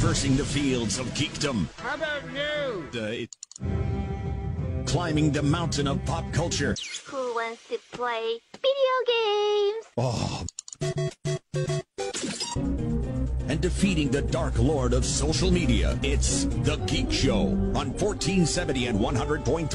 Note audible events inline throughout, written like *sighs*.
traversing the fields of geekdom. How about you? Uh, it- climbing the mountain of pop culture. Who wants to play video games? Oh. Defeating the dark lord of social media. It's The Geek Show on 1470 and 100.3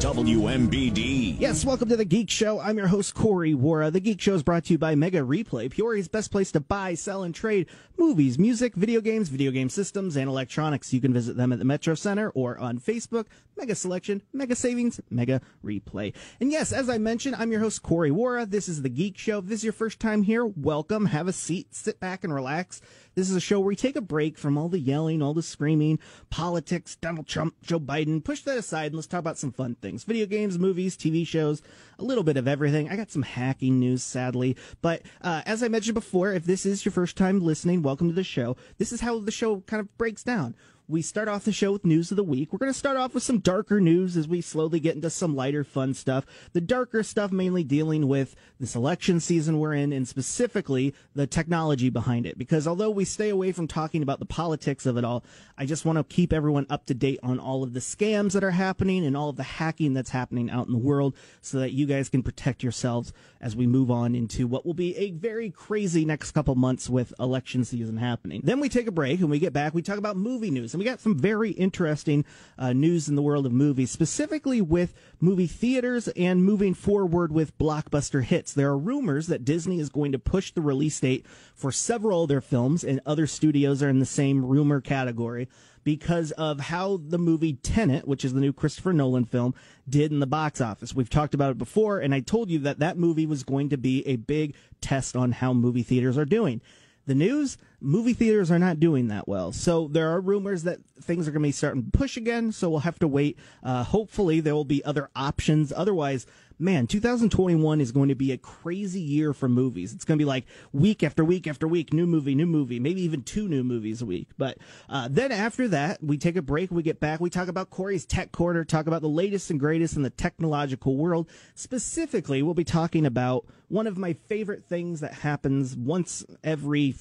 WMBD. Yes, welcome to the Geek Show. I'm your host, Corey Wara. The Geek Show is brought to you by Mega Replay, Peoria's best place to buy, sell, and trade movies, music, video games, video game systems, and electronics. You can visit them at the Metro Center or on Facebook. Mega Selection, Mega Savings, Mega Replay. And yes, as I mentioned, I'm your host, Corey Wara. This is the Geek Show. If this is your first time here, welcome. Have a seat, sit back, and relax. This is a show where we take a break from all the yelling, all the screaming, politics, Donald Trump, Joe Biden. Push that aside and let's talk about some fun things. Video games, movies, TV shows, a little bit of everything. I got some hacking news, sadly. But uh, as I mentioned before, if this is your first time listening, welcome to the show. This is how the show kind of breaks down. We start off the show with news of the week. We're going to start off with some darker news as we slowly get into some lighter, fun stuff. The darker stuff mainly dealing with this election season we're in and specifically the technology behind it. Because although we stay away from talking about the politics of it all, I just want to keep everyone up to date on all of the scams that are happening and all of the hacking that's happening out in the world so that you guys can protect yourselves as we move on into what will be a very crazy next couple months with election season happening. Then we take a break and we get back. We talk about movie news we got some very interesting uh, news in the world of movies, specifically with movie theaters and moving forward with blockbuster hits. There are rumors that Disney is going to push the release date for several of their films, and other studios are in the same rumor category because of how the movie Tenet, which is the new Christopher Nolan film, did in the box office. We've talked about it before, and I told you that that movie was going to be a big test on how movie theaters are doing. The news, movie theaters are not doing that well. So there are rumors that things are going to be starting to push again. So we'll have to wait. Uh, hopefully there will be other options. Otherwise, man, 2021 is going to be a crazy year for movies. It's going to be like week after week after week, new movie, new movie, maybe even two new movies a week. But uh, then after that, we take a break, we get back, we talk about Corey's Tech Corner, talk about the latest and greatest in the technological world. Specifically, we'll be talking about one of my favorite things that happens once every.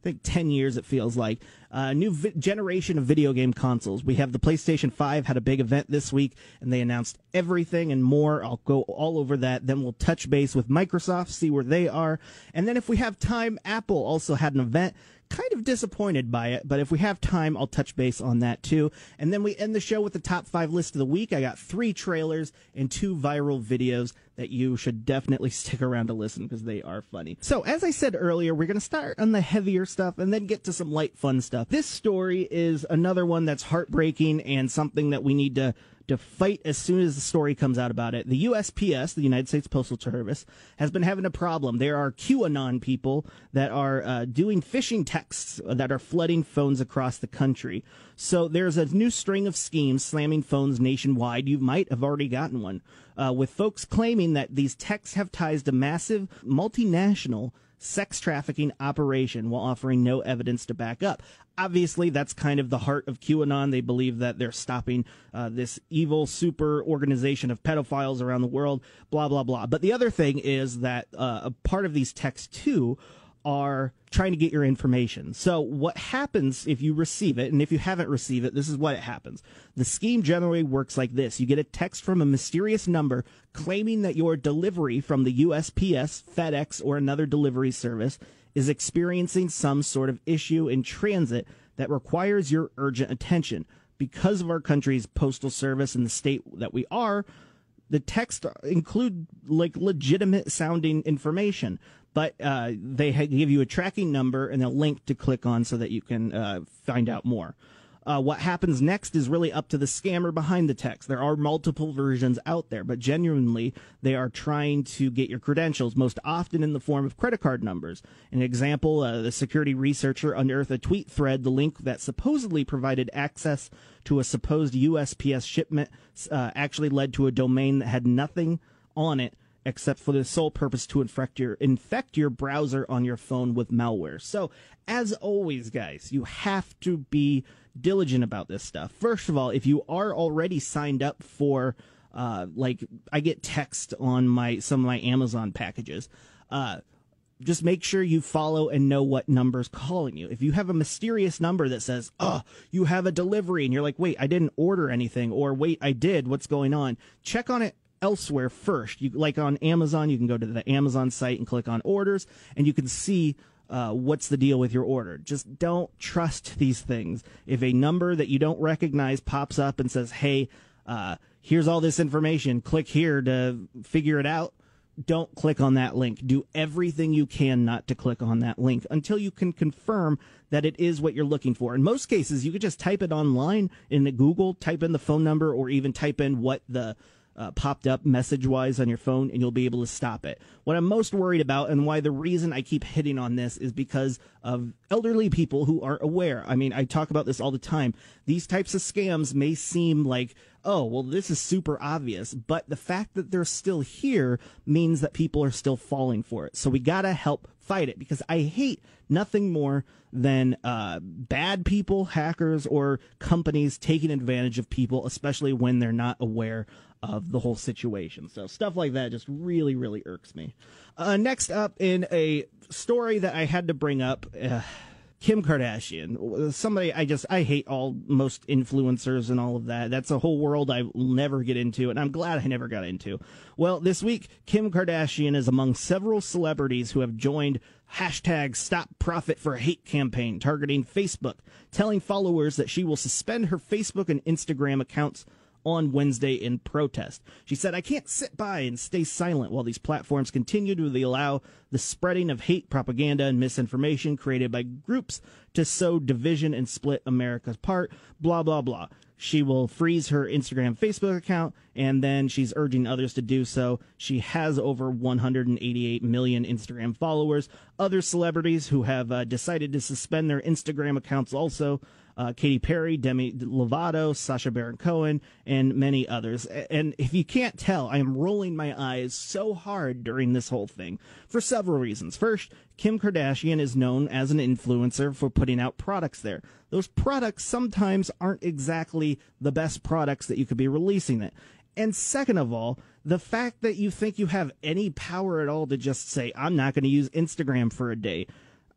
I think 10 years it feels like. A uh, new vi- generation of video game consoles. We have the PlayStation 5 had a big event this week and they announced everything and more. I'll go all over that. Then we'll touch base with Microsoft, see where they are. And then if we have time, Apple also had an event kind of disappointed by it, but if we have time, I'll touch base on that too. And then we end the show with the top five list of the week. I got three trailers and two viral videos that you should definitely *laughs* stick around to listen because they are funny. So, as I said earlier, we're going to start on the heavier stuff and then get to some light fun stuff. This story is another one that's heartbreaking and something that we need to to fight as soon as the story comes out about it. The USPS, the United States Postal Service, has been having a problem. There are QAnon people that are uh, doing phishing texts that are flooding phones across the country. So there's a new string of schemes slamming phones nationwide. You might have already gotten one, uh, with folks claiming that these texts have ties to massive multinational sex trafficking operation while offering no evidence to back up. Obviously, that's kind of the heart of QAnon. They believe that they're stopping uh, this evil super organization of pedophiles around the world, blah, blah, blah. But the other thing is that uh, a part of these texts, too, are trying to get your information. So what happens if you receive it, and if you haven't received it, this is what it happens. The scheme generally works like this. You get a text from a mysterious number claiming that your delivery from the USPS, FedEx, or another delivery service is experiencing some sort of issue in transit that requires your urgent attention. Because of our country's postal service and the state that we are, the text include like legitimate sounding information but uh, they give you a tracking number and a link to click on so that you can uh, find out more. Uh, what happens next is really up to the scammer behind the text. There are multiple versions out there, but genuinely, they are trying to get your credentials, most often in the form of credit card numbers. An example, uh, the security researcher unearthed a tweet thread, the link that supposedly provided access to a supposed USPS shipment uh, actually led to a domain that had nothing on it except for the sole purpose to infect your infect your browser on your phone with malware. So, as always, guys, you have to be diligent about this stuff. First of all, if you are already signed up for uh, like I get text on my some of my Amazon packages. Uh, just make sure you follow and know what number's calling you. If you have a mysterious number that says, oh, you have a delivery, and you're like, wait, I didn't order anything, or wait, I did, what's going on? Check on it elsewhere first. You like on Amazon, you can go to the Amazon site and click on orders, and you can see uh, what's the deal with your order. Just don't trust these things. If a number that you don't recognize pops up and says, "Hey, uh, here's all this information. Click here to figure it out." don't click on that link. Do everything you can not to click on that link until you can confirm that it is what you're looking for. In most cases, you could just type it online in Google, type in the phone number, or even type in what the uh, popped up message wise on your phone and you'll be able to stop it. What I'm most worried about and why the reason I keep hitting on this is because of elderly people who aren't aware. I mean, I talk about this all the time. These types of scams may seem like, oh, well, this is super obvious, but the fact that they're still here means that people are still falling for it. So we gotta help fight it because I hate nothing more than uh, bad people, hackers, or companies taking advantage of people, especially when they're not aware of the whole situation. So stuff like that just really, really irks me. Uh, next up, in a story that I had to bring up. Uh, Kim Kardashian, somebody I just I hate all most influencers and all of that. That's a whole world I will never get into, and I'm glad I never got into. Well, this week Kim Kardashian is among several celebrities who have joined hashtag Stop Profit for Hate campaign targeting Facebook, telling followers that she will suspend her Facebook and Instagram accounts on Wednesday in protest. She said, I can't sit by and stay silent while these platforms continue to allow the spreading of hate propaganda and misinformation created by groups to sow division and split America apart, blah, blah, blah. She will freeze her Instagram, Facebook account, and then she's urging others to do so. She has over 188 million Instagram followers. Other celebrities who have uh, decided to suspend their Instagram accounts also uh, Katy Perry, Demi Lovato, Sacha Baron Cohen, and many others. And if you can't tell, I am rolling my eyes so hard during this whole thing for several reasons. First, Kim Kardashian is known as an influencer for putting out products there. Those products sometimes aren't exactly the best products that you could be releasing it. And second of all, the fact that you think you have any power at all to just say, I'm not going to use Instagram for a day.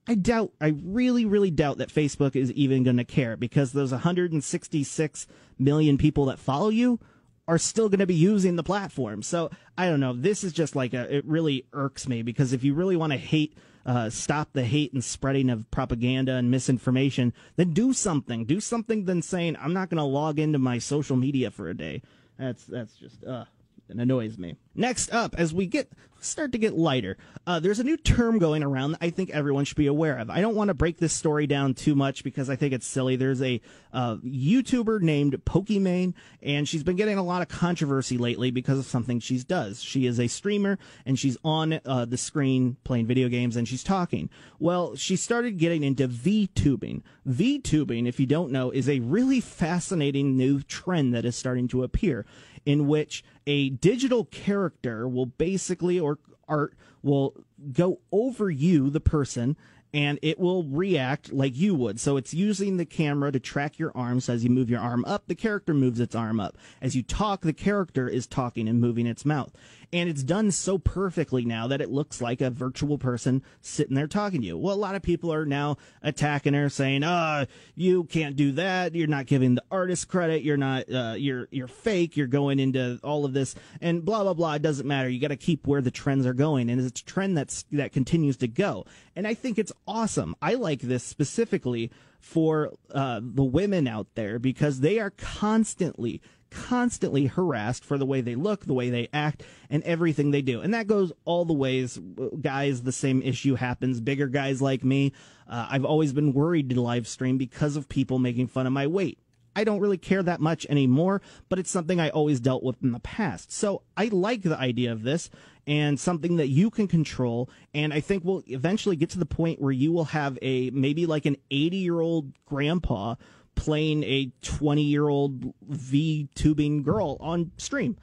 I doubt, I really, really doubt that Facebook is even going to care because those 166 million people that follow you are still going to be using the platform. So I don't know. This is just like a, it really irks me because if you really want to hate, uh, stop the hate and spreading of propaganda and misinformation, then do something. Do something than saying, I'm not going to log into my social media for a day. That's, that's just, uh, it annoys me. Next up, as we get start to get lighter, uh, there's a new term going around that I think everyone should be aware of. I don't want to break this story down too much because I think it's silly. There's a uh, YouTuber named Pokimane, and she's been getting a lot of controversy lately because of something she does. She is a streamer, and she's on uh, the screen playing video games, and she's talking. Well, she started getting into VTubing. VTubing, if you don't know, is a really fascinating new trend that is starting to appear in which a digital character will basically, or art will go over you, the person, and it will react like you would. So it's using the camera to track your arms. As you move your arm up, the character moves its arm up. As you talk, the character is talking and moving its mouth. And it's done so perfectly now that it looks like a virtual person sitting there talking to you. Well, a lot of people are now attacking her saying, oh, you can't do that. You're not giving the artist credit. You're not, uh, you're, you're fake. You're going into all of this and blah, blah, blah. It doesn't matter. You got to keep where the trends are going. And it's a trend that's, that continues to go. And I think it's awesome. I like this specifically for uh, the women out there because they are constantly constantly harassed for the way they look, the way they act, and everything they do. And that goes all the ways. Guys, the same issue happens. Bigger guys like me, uh, I've always been worried to live stream because of people making fun of my weight. I don't really care that much anymore, but it's something I always dealt with in the past. So I like the idea of this and something that you can control. And I think we'll eventually get to the point where you will have a maybe like an 80 year old grandpa playing a 20 year old V tubing girl on stream.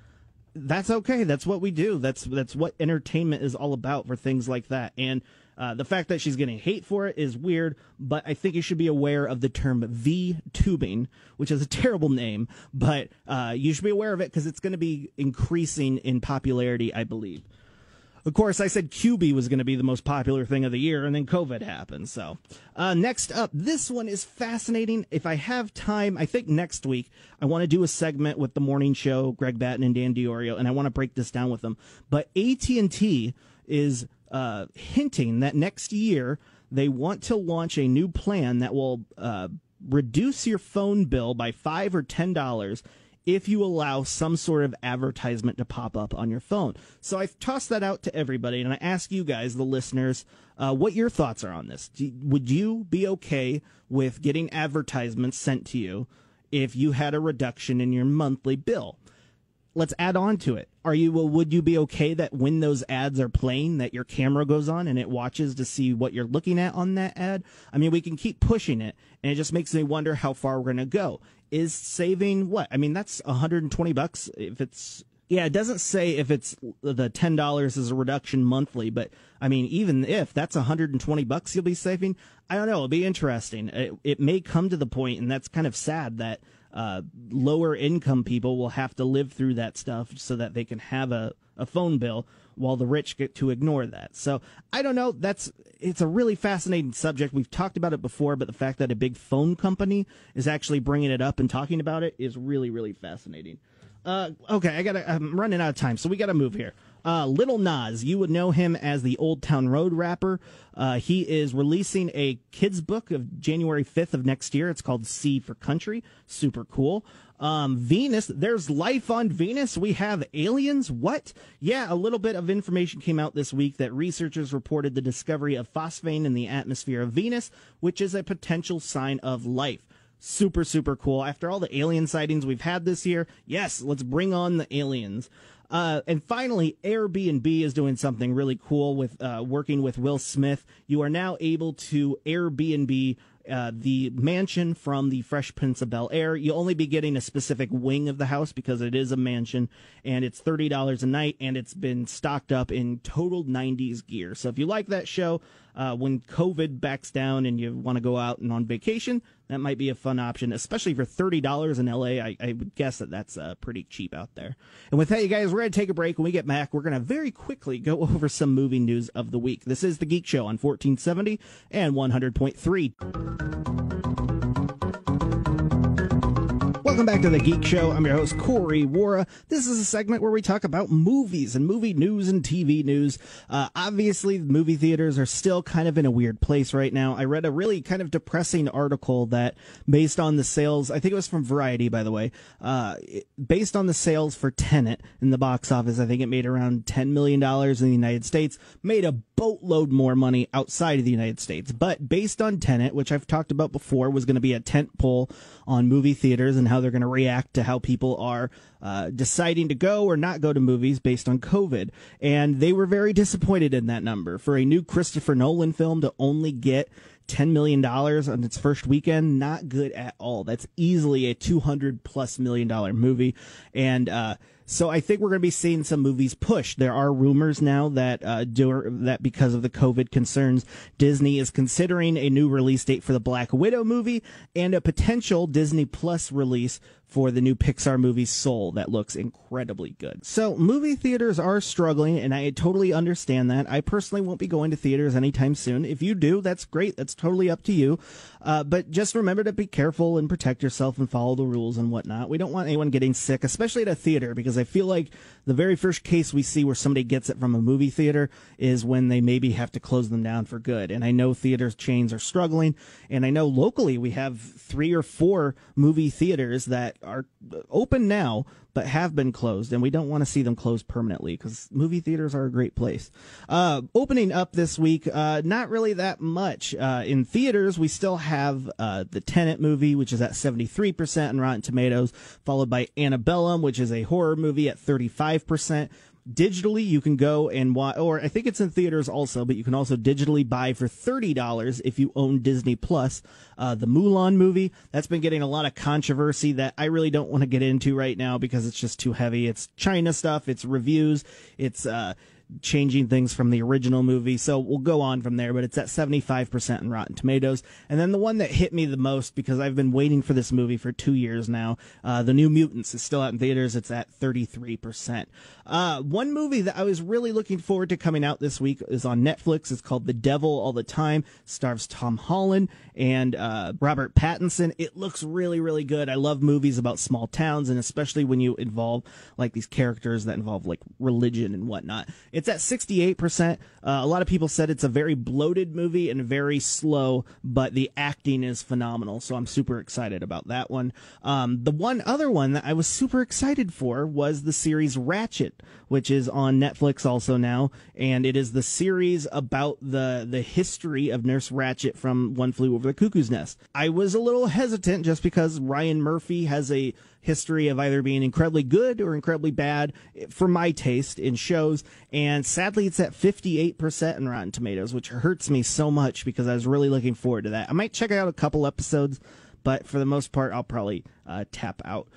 That's okay. That's what we do. That's that's what entertainment is all about for things like that. And uh, the fact that she's getting hate for it is weird, but I think you should be aware of the term V tubing, which is a terrible name, but uh, you should be aware of it because it's going to be increasing in popularity, I believe. Of course, I said Quibi was going to be the most popular thing of the year, and then COVID happened. So, uh, next up, this one is fascinating. If I have time, I think next week I want to do a segment with the morning show, Greg Batten and Dan Diorio, and I want to break this down with them. But AT and T is uh, hinting that next year they want to launch a new plan that will uh, reduce your phone bill by five or ten dollars if you allow some sort of advertisement to pop up on your phone. So I've tossed that out to everybody, and I ask you guys, the listeners, uh, what your thoughts are on this. Do, would you be okay with getting advertisements sent to you if you had a reduction in your monthly bill? let's add on to it. Are you well, would you be okay that when those ads are playing that your camera goes on and it watches to see what you're looking at on that ad? I mean, we can keep pushing it and it just makes me wonder how far we're going to go. Is saving what? I mean, that's 120 bucks if it's yeah, it doesn't say if it's the ten dollars is a reduction monthly, but I mean, even if that's 120 bucks you'll be saving, I don't know. It'll be interesting. It, it may come to the point, and that's kind of sad that uh, lower income people will have to live through that stuff so that they can have a, a phone bill while the rich get to ignore that. So I don't know. That's it's a really fascinating subject. We've talked about it before, but the fact that a big phone company is actually bringing it up and talking about it is really, really fascinating. Uh, okay, I gotta. I'm running out of time, so we gotta move here. Uh, Lil Nas, you would know him as the Old Town Road rapper. Uh, he is releasing a kids book of January 5th of next year. It's called C for Country. Super cool. Um, Venus, there's life on Venus. We have aliens. What? Yeah, a little bit of information came out this week that researchers reported the discovery of phosphine in the atmosphere of Venus, which is a potential sign of life super super cool after all the alien sightings we've had this year yes let's bring on the aliens uh, and finally, Airbnb is doing something really cool with uh, working with Will Smith. You are now able to Airbnb uh, the mansion from the Fresh Prince of Bel Air. You'll only be getting a specific wing of the house because it is a mansion, and it's thirty dollars a night, and it's been stocked up in total '90s gear. So if you like that show, uh, when COVID backs down and you want to go out and on vacation, that might be a fun option, especially for thirty dollars in LA. I, I, would guess that that's uh, pretty cheap out there. And with that, you guys, we're gonna take a break. When we get back, we're gonna very quickly go *laughs* over some movie news of the week. This is the Geek Show on 1470 and 100.3. Welcome back to the Geek Show. I'm your host, Corey Wara. This is a segment where we talk about movies and movie news and TV news. Uh, obviously, movie theaters are still kind of in a weird place right now. I read a really kind of depressing article that, based on the sales, I think it was from Variety, by the way, uh, based on the sales for Tenet in the box office, I think it made around $10 million in the United States, made a boatload more money outside of the United States. But based on Tenet, which I've talked about before, was going to be a tent pole on movie theaters and how they're going to react to how people are uh, deciding to go or not go to movies based on COVID. And they were very disappointed in that number. For a new Christopher Nolan film to only get $10 million on its first weekend, not good at all. That's easily a 200 plus million dollar movie. And, uh, so I think we're going to be seeing some movies pushed. There are rumors now that uh, do, that because of the COVID concerns, Disney is considering a new release date for the Black Widow movie and a potential Disney Plus release for the new Pixar movie Soul that looks incredibly good. So movie theaters are struggling and I totally understand that. I personally won't be going to theaters anytime soon. If you do, that's great. That's totally up to you. Uh, but just remember to be careful and protect yourself and follow the rules and whatnot. We don't want anyone getting sick, especially at a theater, because I feel like the very first case we see where somebody gets it from a movie theater is when they maybe have to close them down for good. And I know theater chains are struggling and I know locally we have three or four movie theaters that are open now but have been closed, and we don't want to see them closed permanently because movie theaters are a great place. Uh, opening up this week, uh, not really that much. Uh, in theaters, we still have uh, the Tenet movie, which is at 73% on Rotten Tomatoes, followed by Antebellum, which is a horror movie at 35% digitally you can go and watch or i think it's in theaters also but you can also digitally buy for $30 if you own disney plus uh, the mulan movie. That's been getting a lot of controversy that i really don't want to get into right now because it's just too heavy. It's china stuff it's reviews it's uh, changing things from the original movie. So we'll go on from there, but it's at 75% in Rotten Tomatoes. And then the one that hit me the most because I've been waiting for this movie for two years now, uh, The New Mutants is still out in theaters. It's at 33%. Uh, one movie that I was really looking forward to coming out this week is on Netflix. It's called The Devil All the Time, stars Tom Holland and uh, Robert Pattinson. It looks really, really good. I love movies about small towns, and especially when you involve like these characters that involve like religion and whatnot. It's at 68%. Uh, a lot of people said it's a very bloated movie and very slow, but the acting is phenomenal. So I'm super excited about that one. Um, the one other one that I was super excited for was the series Ratched, which is on Netflix also now, and it is the series about the the history of Nurse Ratched from One Flew Over the Cuckoo's Nest. I was a little hesitant just because Ryan Murphy has a history of either being incredibly good or incredibly bad for my taste in shows. And sadly, it's at 58% in Rotten Tomatoes, which hurts me so much because I was really looking forward to that. I might check out a couple episodes, but for the most part, I'll probably uh, tap out.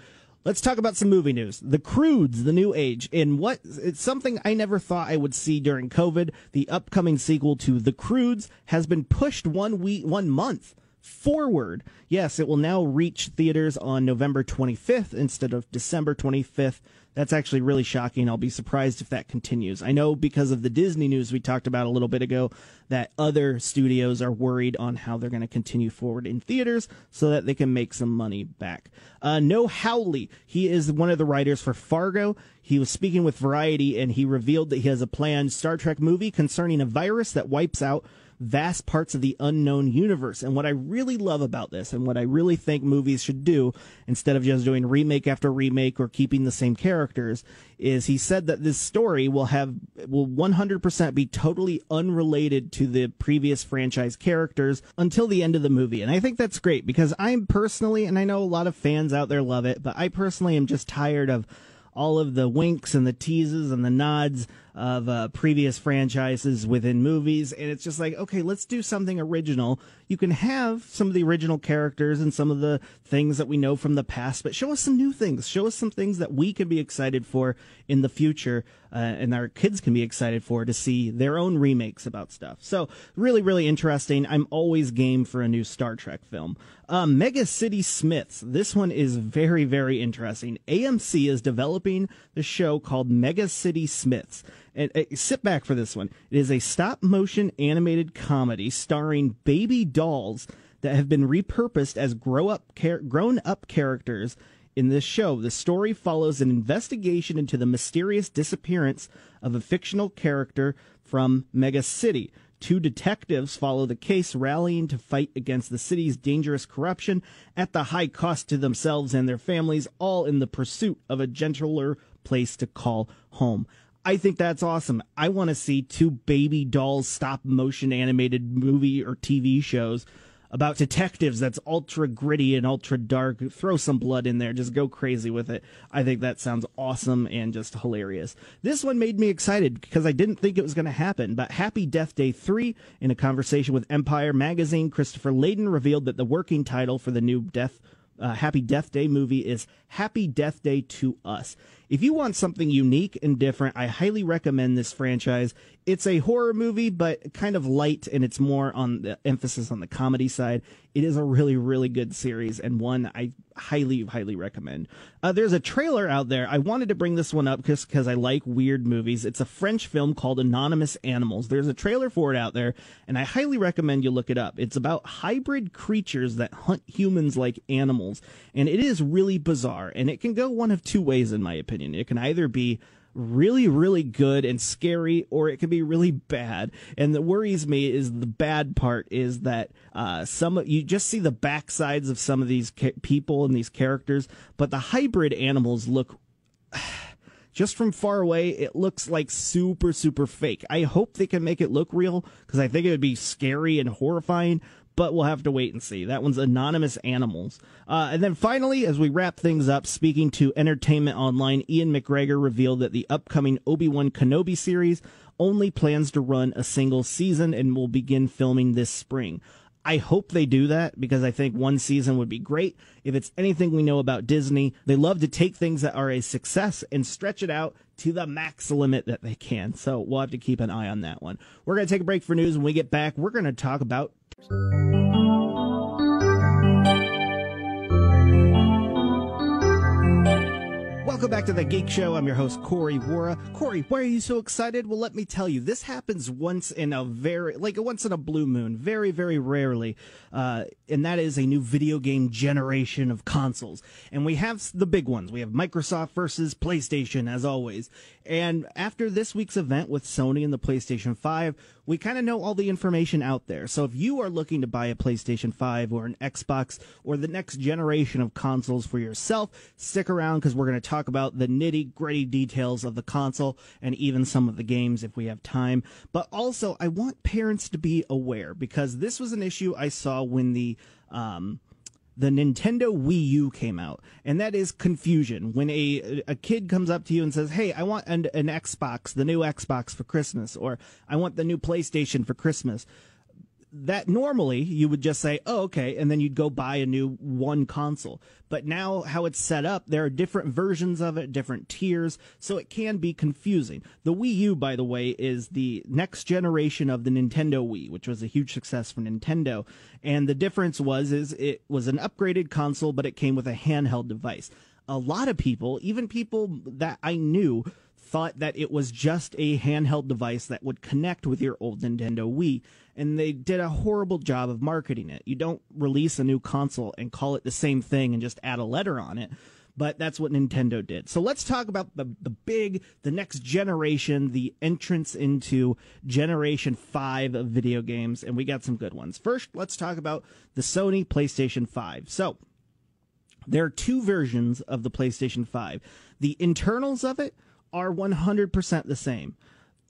Let's talk about some movie news. The Croods, The New Age, in what it's something I never thought I would see during COVID. The upcoming sequel to The Croods has been pushed one week, one month forward. Yes, it will now reach theaters on November 25th instead of December 25th. That's actually really shocking. I'll be surprised if that continues. I know because of the Disney news we talked about a little bit ago that other studios are worried on how they're going to continue forward in theaters so that they can make some money back. Uh, Noah Hawley, he is one of the writers for Fargo. He was speaking with Variety and he revealed that he has a planned Star Trek movie concerning a virus that wipes out vast parts of the unknown universe. And what I really love about this and what I really think movies should do instead of just doing remake after remake or keeping the same characters is he said that this story will have will 100% be totally unrelated to the previous franchise characters until the end of the movie. And I think that's great because I'm personally and I know a lot of fans out there love it, but I personally am just tired of all of the winks and the teases and the nods of uh, previous franchises within movies. And it's just like, okay, let's do something original. You can have some of the original characters and some of the things that we know from the past, but show us some new things. Show us some things that we can be excited for in the future uh, and our kids can be excited for to see their own remakes about stuff. So, really, really interesting. I'm always game for a new Star Trek film. Um, Mega City Smiths. This one is very, very interesting. AMC is developing the show called Mega City Smiths. And uh, sit back for this one. It is a stop motion animated comedy starring baby dolls that have been repurposed as grow up char- grown up characters in this show. The story follows an investigation into the mysterious disappearance of a fictional character from Mega City. Two detectives follow the case, rallying to fight against the city's dangerous corruption at the high cost to themselves and their families, all in the pursuit of a gentler place to call home. I think that's awesome. I want to see two baby dolls stop motion animated movie or TV shows about detectives that's ultra gritty and ultra dark. Throw some blood in there. Just go crazy with it. I think that sounds awesome and just hilarious. This one made me excited because I didn't think it was going to happen. But Happy Death Day 3, in a conversation with Empire Magazine, Christopher Landon revealed that the working title for the new Death uh, Happy Death Day movie is Happy Death Day to Us. If you want something unique and different, I highly recommend this franchise. It's a horror movie, but kind of light, and it's more on the emphasis on the comedy side. It is a really, really good series and one I highly, highly recommend. Uh, there's a trailer out there. I wanted to bring this one up just because I like weird movies. It's a French film called Anonymous Animals. There's a trailer for it out there, and I highly recommend you look it up. It's about hybrid creatures that hunt humans like animals, and it is really bizarre, and it can go one of two ways, in my opinion opinion. It can either be really, really good and scary, or it can be really bad. And that worries me is the bad part is that uh, some you just see the backsides of some of these ca- people and these characters, but the hybrid animals look. *sighs* Just from far away, it looks like super, super fake. I hope they can make it look real because I think it would be scary and horrifying but we'll have to wait and see. That one's Anonymous Animals. Uh, and then finally, as we wrap things up, speaking to Entertainment Online, Ewan McGregor revealed that the upcoming Obi Wan Kenobi series only plans to run a single season and will begin filming this spring. I hope they do that because I think one season would be great. If it's anything we know about Disney, they love to take things that are a success and stretch it out to the max limit that they can. So we'll have to keep an eye on that one. We're going to take a break for news. When we get back, we're going to talk about. Welcome back to the Geek Show. I'm your host, Corey Wara. Corey, why are you so excited? Well, let me tell you, this happens once in a very, like once in a blue moon, very, very rarely. Uh, and that is a new video game generation of consoles. And we have the big ones. We have Microsoft versus PlayStation, as always. And after this week's event with Sony and the PlayStation 5, we kind of know all the information out there. So if you are looking to buy a PlayStation 5 or an Xbox or the next generation of consoles for yourself, stick around because we're going to talk about the nitty gritty details of the console and even some of the games if we have time. But also, I want parents to be aware because this was an issue I saw when the, um, the Nintendo Wii U came out, and that is confusion. When a a kid comes up to you and says, "Hey, I want an, an Xbox, the new Xbox for Christmas," or "I want the new PlayStation for Christmas," that normally you would just say, oh, okay, and then you'd go buy a new one console. But now, how it's set up, there are different versions of it, different tiers, so it can be confusing. The Wii U, by the way, is the next generation of the Nintendo Wii, which was a huge success for Nintendo. And the difference was, is it was an upgraded console, but it came with a handheld device. A lot of people, even people that I knew, thought that it was just a handheld device that would connect with your old Nintendo Wii and they did a horrible job of marketing it. You don't release a new console and call it the same thing and just add a letter on it. But that's what Nintendo did. So let's talk about the, the big, the next generation, the entrance into generation five of video games. And we got some good ones. First, let's talk about the Sony PlayStation 5. So there are two versions of the PlayStation 5. The internals of it are 100% the same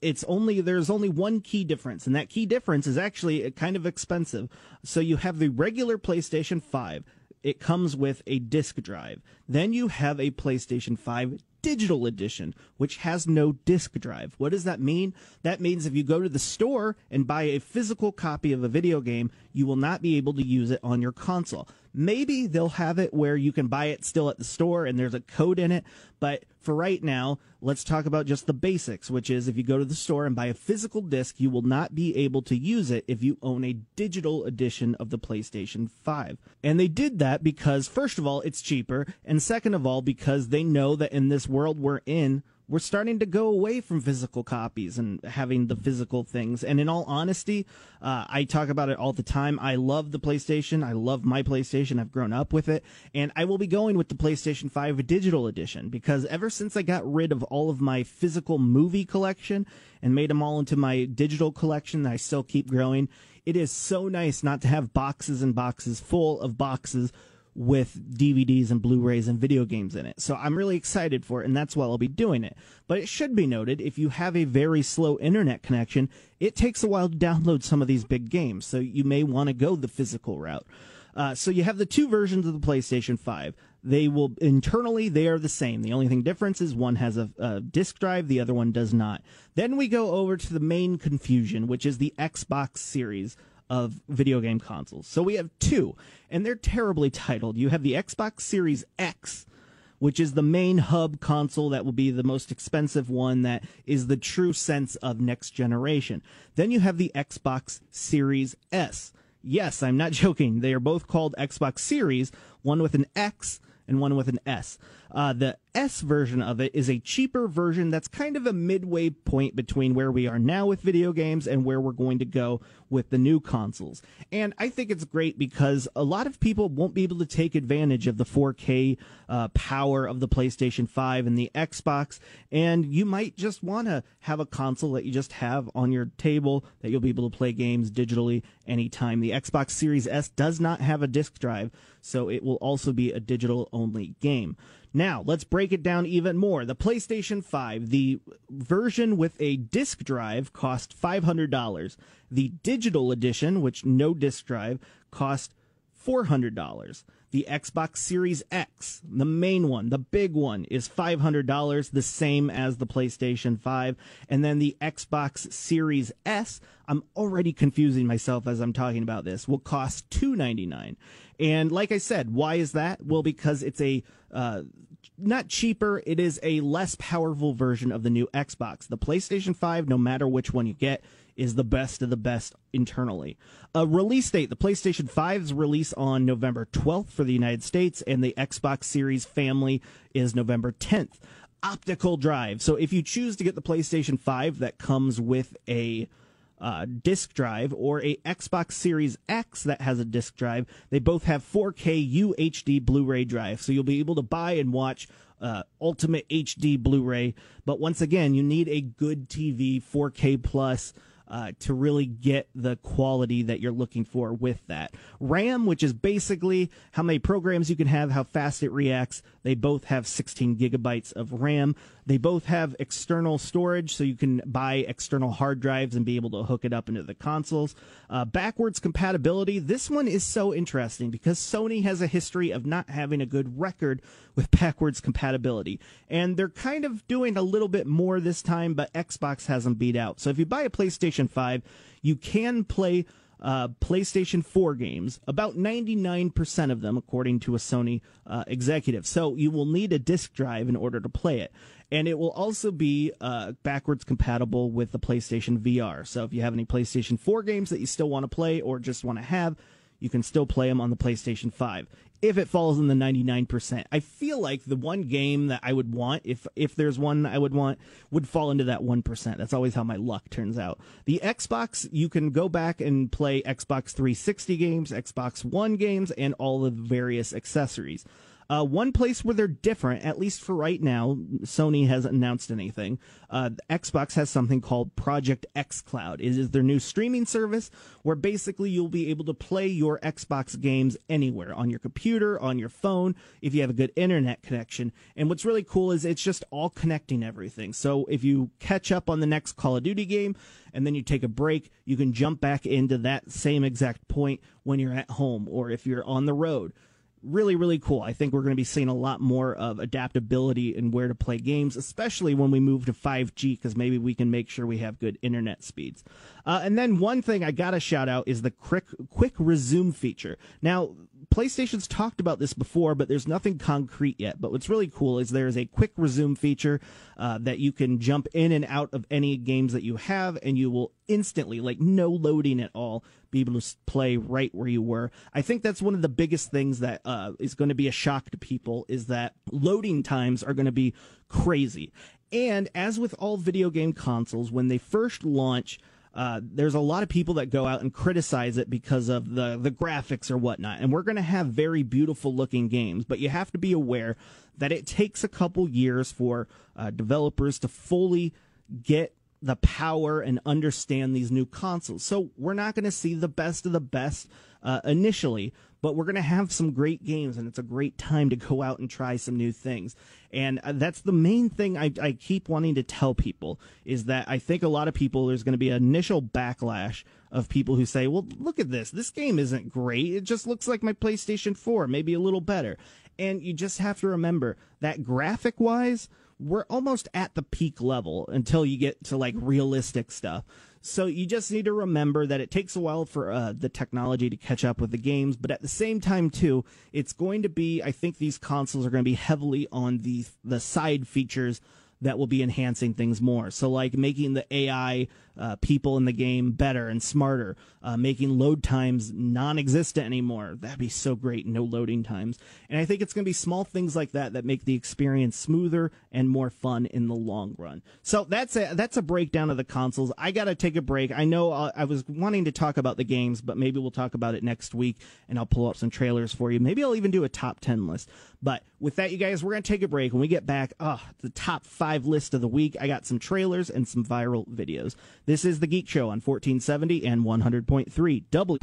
it's only there's only one key difference and that key difference is actually kind of expensive. So you have the regular playstation 5 it comes with a disk drive. Then you have a playstation 5 digital edition which has no disk drive. What does that mean? That means if you go to the store and buy a physical copy of a video game you will not be able to use it on your console maybe they'll have it where you can buy it still at the store and there's a code in it but for right now, let's talk about just the basics, which is if you go to the store and buy a physical disc, you will not be able to use it if you own a digital edition of the PlayStation 5. And they did that because, first of all, it's cheaper, and second of all, because they know that in this world we're in, we're starting to go away from physical copies and having the physical things. And in all honesty, uh, I talk about it all the time. I love the PlayStation. I love my PlayStation. I've grown up with it. And I will be going with the PlayStation 5 digital edition because ever since I got rid of all of my physical movie collection and made them all into my digital collection that I still keep growing, it is so nice not to have boxes and boxes full of boxes with DVDs and Blu-rays and video games in it. So I'm really excited for it and that's why I'll be doing it. But it should be noted if you have a very slow internet connection, it takes a while to download some of these big games. So you may want to go the physical route. Uh, so you have the two versions of the PlayStation 5. They will internally they are the same. The only thing difference is one has a, a disk drive, the other one does not. Then we go over to the main confusion, which is the Xbox Series of video game consoles. So we have two, and they're terribly titled. You have the Xbox Series X, which is the main hub console that will be the most expensive one that is the true sense of next generation. Then you have the Xbox Series S. Yes, I'm not *laughs* joking. They are both called Xbox Series, one with an X and one with an S. Uh, the S version of it is a cheaper version that's kind of a midway point between where we are now with video games and where we're going to go with the new consoles. And I think it's great because a lot of people won't be able to take advantage of the 4K uh, power of the PlayStation 5 and the Xbox. And you might just want to have a console that you just have on your table that you'll be able to play games digitally anytime. The Xbox Series S does not have a disk drive, so it will also be a digital only game. Now, let's break it down even more. The PlayStation 5, the version with a disk drive cost $500. The digital edition, which no disk drive, cost $400. The Xbox Series X, the main one, the big one, is $500, the same as the PlayStation 5. And then the Xbox Series S, I'm already confusing myself as I'm talking about this, will cost 299. And like I said, why is that? Well, because it's a uh, not cheaper, it is a less powerful version of the new Xbox. The PlayStation 5, no matter which one you get, is the best of the best internally. A release date the PlayStation 5's release on November 12th for the United States, and the Xbox Series family is November 10th. Optical drive. So if you choose to get the PlayStation 5 that comes with a uh, disk drive or a Xbox Series X that has a disk drive. They both have 4K UHD Blu-ray drive, so you'll be able to buy and watch uh, Ultimate HD Blu-ray. But once again, you need a good TV, 4K plus uh, to really get the quality that you're looking for with that. RAM, which is basically how many programs you can have, how fast it reacts. They both have 16 gigabytes of RAM. They both have external storage, so you can buy external hard drives and be able to hook it up into the consoles. Uh, backwards compatibility. This one is so interesting because Sony has a history of not having a good record with *laughs* backwards compatibility. And they're kind of doing a little bit more this time, but Xbox has them beat out. So if you buy a PlayStation 5, you can play uh, PlayStation 4 games, about 99% of them, according to a Sony uh, executive. So you will need a disk drive in order to play it. And it will also be uh, backwards compatible with the PlayStation VR. So if you have any PlayStation 4 games that you still want to play or just want to have, you can still play them on the PlayStation 5 if it falls in the 99%. I feel like the one game that I would want, if if there's one I would want, would fall into that 1%. That's always how my luck turns out. The Xbox, you can go back and play Xbox 360 games, Xbox One games, and all the various accessories. Uh, one place where they're different, at least for right now, Sony hasn't announced anything. Uh, Xbox has something called Project xCloud. It is their new streaming service where basically you'll be able to play your Xbox games anywhere on your computer, on your phone, if you have a good internet connection. And what's really cool is it's just all connecting everything. So if you catch up on the next Call of Duty game and then you take a break, you can jump back into that same exact point when you're at home or if you're on the road really, really cool. I think we're going to be seeing a lot more of adaptability in where to play games, especially when we move to 5G, because maybe we can make sure we have good internet speeds. Uh, and then one thing I got to shout out is the quick, quick resume feature. Now, PlayStation's talked about this before, but there's nothing concrete yet. But what's really cool is there is a quick resume feature uh, that you can jump in and out of any games that you have, and you will instantly, like no loading at all, be able to play right where you were. I think that's one of the biggest things that uh, is going to be a shock to people is that loading times are going to be crazy. And as with all video game consoles, when they first launch, uh, there's a lot of people that go out and criticize it because of the the graphics or whatnot. And we're going to have very beautiful looking games, but you have to be aware that it takes a couple years for uh, developers to fully get the power and understand these new consoles. So we're not going to see the best of the best uh, initially, but we're going to have some great games, and it's a great time to go out and try some new things. And uh, that's the main thing I, I keep wanting to tell people is that I think a lot of people there's going to be an initial backlash of people who say, "Well, look at this. This game isn't great. It just looks like my PlayStation 4, maybe a little better." And you just have to remember that graphic wise, we're almost at the peak level until you get to like realistic stuff. So you just need to remember that it takes a while for uh, the technology to catch up with the games, but at the same time too, it's going to be. I think these consoles are going to be heavily on the the side features that will be enhancing things more. So, like making the AI uh, people in the game better and smarter, uh, making load times non existent anymore. That'd be so great, no loading times. And I think it's going to be small things like that that make the experience smoother and more fun in the long run. So, that's a, that's a breakdown of the consoles. I got to take a break. I know uh, I was wanting to talk about the games, but maybe we'll talk about it next week and I'll pull up some trailers for you. Maybe I'll even do a top 10 list. But with that, you guys, we're going to take a break. When we get back, oh, the top five list of the week, I got some trailers and some viral videos. This is The Geek Show on 1470 and 100.3 W.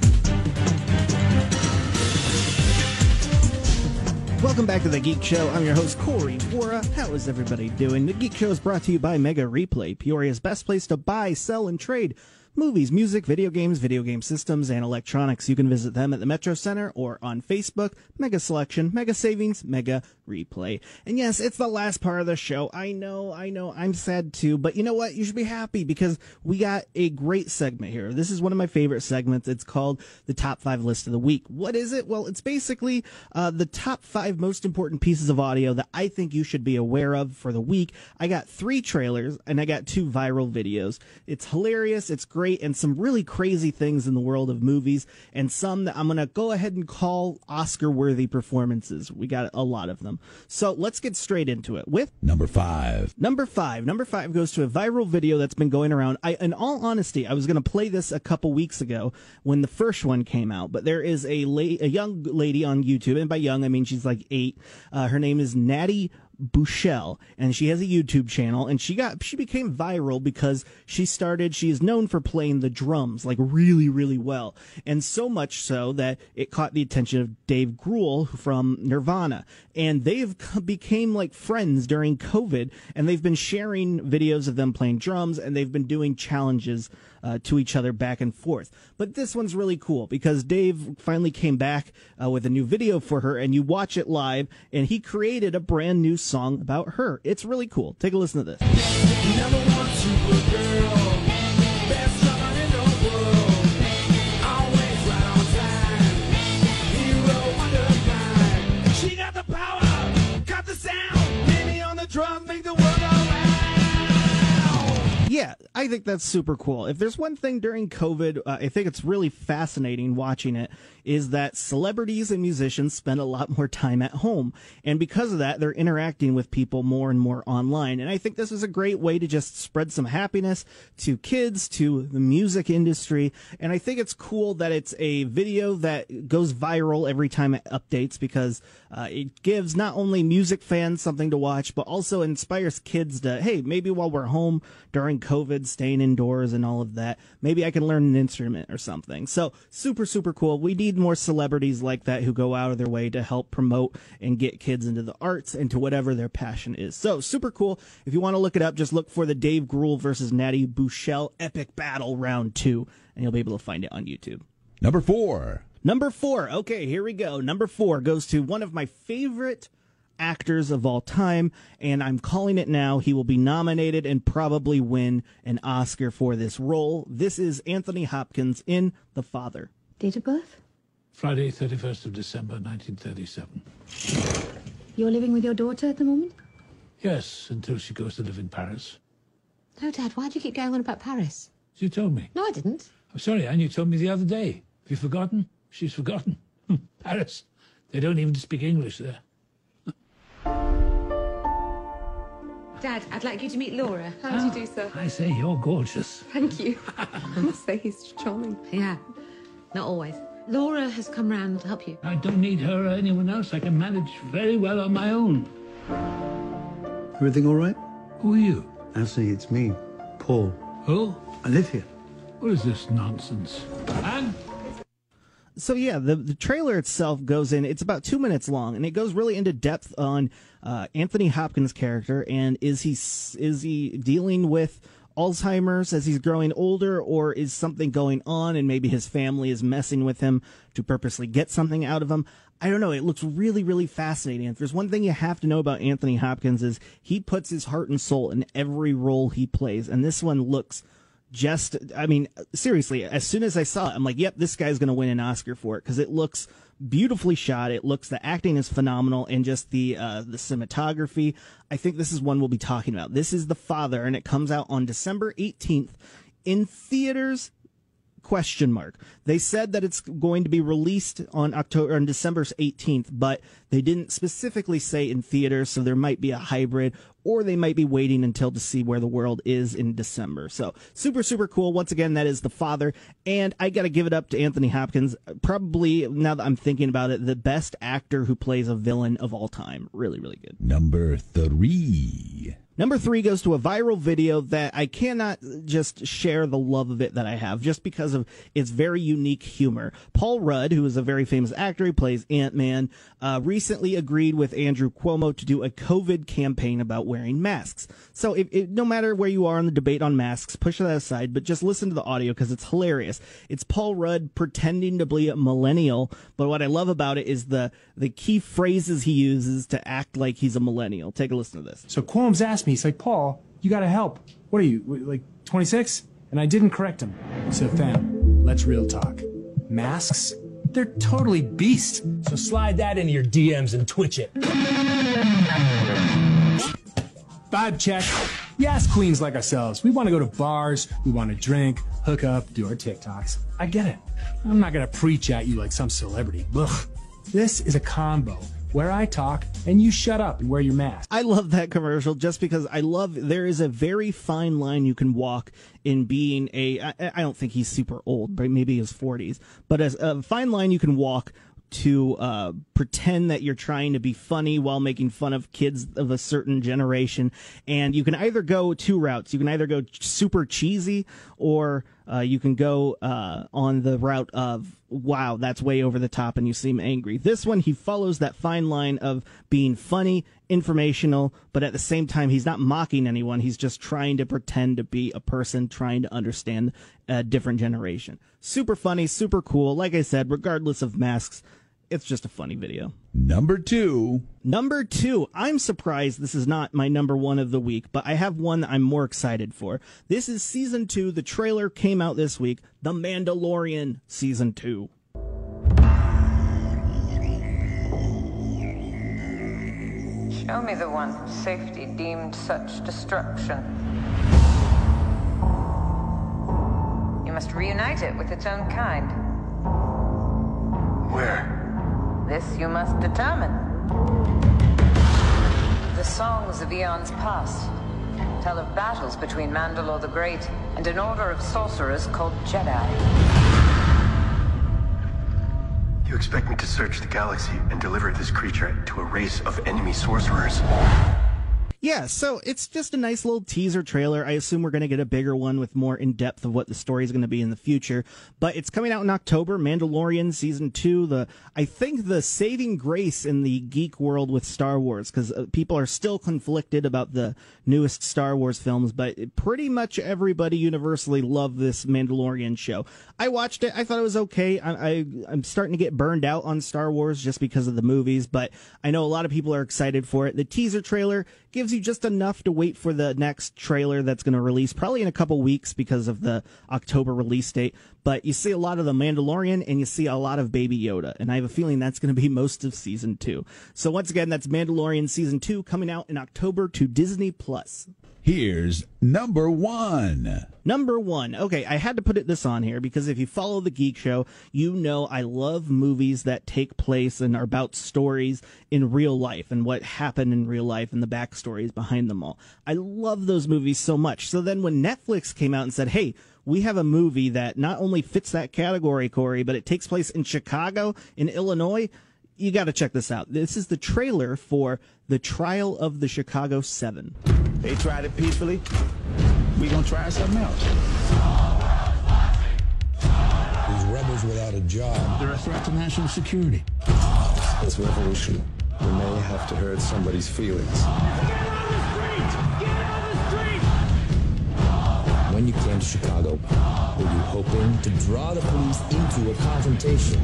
Welcome back to The Geek Show. I'm your host, Corey Wara. How is everybody doing? The Geek Show is brought to you by Mega Replay, Peoria's best place to buy, sell, and trade movies, music, video games, video game systems, and electronics. You can visit them at the Metro Center or on Facebook. Mega selection, mega savings, mega replay. And yes, it's the last part of the show. I know, I know, I'm sad too, but you know what? You should be happy because we got a great segment here. This is one of my favorite segments. It's called the Top 5 List of the Week. What is it? Well, it's basically uh, the top five most important pieces of audio that I think you should be aware of for the week. I got three trailers and I got two viral videos. It's hilarious, it's great, and some really crazy things in the world of movies, and some that I'm going to go ahead and call Oscar worthy performances. We got a lot of them. So let's get straight into it with Number five. Number five. Number five goes to a viral video that's been going around. I, in all honesty, I was going to play this a couple weeks ago when the first one came out, but there is a la- a young lady on YouTube, and by young I mean she's like eight. Uh, her name is Natty Bushell, and she has a YouTube channel, and she got she became viral because she started. She is known for playing the drums like really, really well, and so much so that it caught the attention of Dave Grohl from Nirvana, and they've became like friends during COVID, and they've been sharing videos of them playing drums, and they've been doing challenges uh, to each other back and forth. But this one's really cool because Dave finally came back uh, with a new video for her, and you watch it live, and he created a brand new song about her. It's really cool. Take a listen to this. Yeah, I think that's super cool. If there's one thing during COVID, uh, I think it's really fascinating watching it is that celebrities and musicians spend a lot more time at home. And because of that, they're interacting with people more and more online. And I think this is a great way to just spread some happiness to kids, to the music industry. And I think it's cool that it's a video that goes viral every time it updates because uh, it gives not only music fans something to watch, but also inspires kids to, hey, maybe while we're home during COVID, staying indoors and all of that, maybe I can learn an instrument or something. So super, super cool. We need more celebrities like that who go out of their way to help promote and get kids into the arts and to whatever their passion is. So super cool. If you want to look it up, just look for the Dave Grohl versus Nandi Bushell epic battle round two, and you'll be able to find it on YouTube. Number four. Number four. Okay, here we go. Number four goes to one of my favorite actors of all time, and I'm calling it now. He will be nominated and probably win an Oscar for this role. This is Anthony Hopkins in The Father. Date of birth? Friday, 31st of December, 1937. You're living with your daughter at the moment? Yes, until she goes to live in Paris. No, Dad, why do you keep going on about Paris? You told me. No, I didn't. I'm sorry, Anne, you told me the other day. Have you forgotten? She's forgotten. *laughs* Paris. They don't even speak English there. Dad, I'd like you to meet Laura. How do you do, sir? Ah, I say, you're gorgeous. Thank you. I *laughs* must *laughs* say he's charming. Yeah, not always. Laura has come round to help you. I don't need her or anyone else. I can manage very well on my own. Everything all right? Who are you? Anthony, it's me, Paul. Who? I live here. What is this nonsense? Anne? so yeah, the the trailer itself goes in. It's about two minutes long, and it goes really into depth on uh, Anthony Hopkins' character and is he is he dealing with Alzheimer's as he's growing older, or is something going on and maybe his family is messing with him to purposely get something out of him? I don't know. It looks really, really fascinating. If there's one thing you have to know about Anthony Hopkins is he puts his heart and soul in every role he plays, and this one looks just I mean seriously as soon as I saw it I'm like yep this guy's going to win an Oscar for it cuz it looks beautifully shot. It looks the acting is phenomenal and just the uh, the cinematography I think this is one we'll be talking about. This is The Father and it comes out on December 18th in theaters? Question mark. They said that it's going to be released on October on December 18th, but they didn't specifically say in theaters, so there might be a hybrid or they might be waiting until to see where the world is in December. So super super cool. Once again, that is the father, and I got to give it up to Anthony Hopkins. Probably now that I'm thinking about it, the best actor who plays a villain of all time. Really really good. Number three. Number three goes to a viral video that I cannot just share the love of it that I have just because of its very unique humor. Paul Rudd, who is a very famous actor, he plays Ant Man, uh, recently agreed with Andrew Cuomo to do a COVID campaign about wearing masks. So if, if, no matter where you are on the debate on masks, push that aside, but just listen to the audio because it's hilarious. It's Paul Rudd pretending to be a millennial, but what I love about it is the the key phrases he uses to act like he's a millennial. Take a listen to this. So Cuomo asked me, he's like, Paul, you gotta help. What are you, like 26? And I didn't correct him. So fam, let's real talk. Masks? They're totally beast. So slide that into your DMs and twitch it. Vibe check. Yes, queens like ourselves. We want to go to bars, we want to drink, hook up, do our TikToks. I get it. I'm not going to preach at you like some celebrity. Ugh. This is a combo where I talk and you shut up and wear your mask. I love that commercial just because I love there is a very fine line you can walk in being a I, I don't think he's super old, but maybe his 40s, but as a fine line you can walk to uh, pretend that you're trying to be funny while making fun of kids of a certain generation. And you can either go two routes. You can either go super cheesy or uh, you can go uh, on the route of, wow, that's way over the top and you seem angry. This one, he follows that fine line of being funny, informational, but at the same time, he's not mocking anyone. He's just trying to pretend to be a person trying to understand a different generation. Super funny, super cool. Like I said, regardless of masks, it's just a funny video. Number two. Number two. I'm surprised this is not my number one of the week, but I have one that I'm more excited for. This is season two. The trailer came out this week. The Mandalorian season two. Show me the one safety deemed such destruction. You must reunite it with its own kind. Where? This you must determine. The songs of eons past tell of battles between Mandalore the Great and an order of sorcerers called Jedi. You expect me to search the galaxy and deliver this creature to a race of enemy sorcerers? Yeah, so it's just a nice little teaser trailer. I assume we're going to get a bigger one with more in depth of what the story is going to be in the future. But it's coming out in October. Mandalorian season two. The I think the saving grace in the geek world with Star Wars because uh, people are still conflicted about the newest Star Wars films, but pretty much everybody universally loved this Mandalorian show. I watched it. I thought it was okay. I, I I'm starting to get burned out on Star Wars just because of the movies, but I know a lot of people are excited for it. The teaser trailer gives you just enough to wait for the next trailer that's going to release probably in a couple weeks because of the October release date. But you see a lot of the Mandalorian and you see a lot of Baby Yoda, and I have a feeling that's going to be *laughs* most of season two. So once again, that's Mandalorian season two coming out in October to Disney Plus. Here's number one. Number one. Okay, I had to put it this on here because if you follow the Geek Show, you know I love movies that take place and are about stories in real life and what happened in real life and the backstories behind them all. I love those movies so much. So then when Netflix came out and said, hey, we have a movie that not only fits that category, Corey, but it takes place in Chicago, in Illinois you got to check this out. This is the trailer for the trial of the Chicago Seven. They tried it peacefully. We gonna try something else. These rebels without a job. They're a threat to national security. This revolution, we may have to hurt somebody's feelings. Get on the street! Get on the street! When you came to Chicago, were you hoping to draw the police into a confrontation?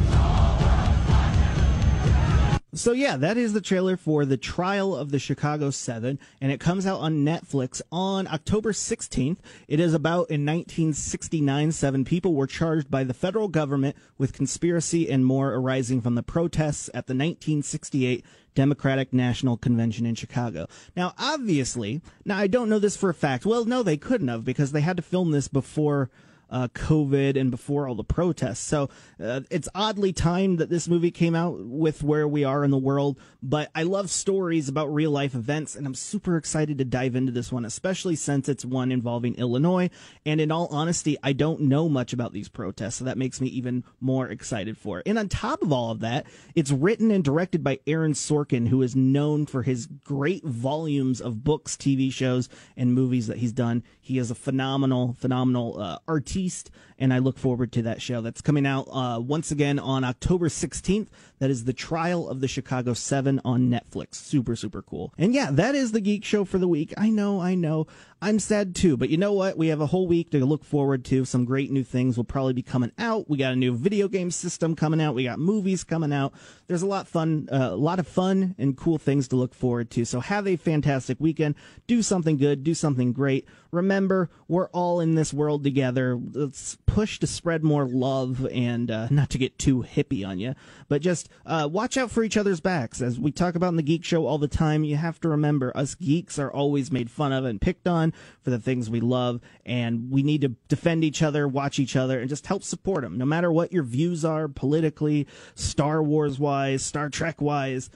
So yeah, that is the trailer for the trial of the Chicago Seven, and it comes out on Netflix on October 16th. It is about in 1969, seven people were charged by the federal government with conspiracy and more arising from the protests at the 1968 Democratic National Convention in Chicago. Now, obviously, now I don't know this for a fact. Well, no, they couldn't have because they had to film this before uh, COVID and before all the protests. So uh, it's oddly timed that this movie came out with where we are in the world. But I love stories about real life events, and I'm super excited to dive into this one, especially since it's one involving Illinois. And in all honesty, I don't know much about these protests, so that makes me even more excited for it. And on top of all of that, it's written and directed by Aaron Sorkin, who is known for his great volumes of books, TV shows, and movies that he's done. He is a phenomenal, phenomenal uh, least, and I look forward to that show. That's coming out uh, once again on October 16th. That is the Trial of the Chicago Seven on Netflix. Super super cool. And yeah, that is the Geek Show for the week. I know, I know. I'm sad too, but you know what? We have a whole week to look forward to. Some great new things will probably be coming out. We got a new video game system coming out. We got movies coming out. There's a lot fun, uh, a lot of fun and cool things to look forward to. So have a fantastic weekend. Do something good. Do something great. Remember, we're all in this world together. Let's push to spread more love and uh, not to get too hippie on you, but just uh, watch out for each other's backs. As we talk about in the Geek Show all the time, you have to remember us geeks are always made fun of and picked on for the things we love, and we need to defend each other, watch each other, and just help support them. No matter what your views are politically, Star Wars wise, Star Trek wise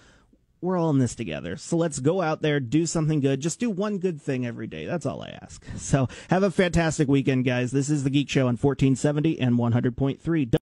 we're all in this together. So let's go out there, do something good. Just do one good thing every day. That's all I ask. So have a fantastic weekend, guys. This is the Geek Show on 1470 and 100.3.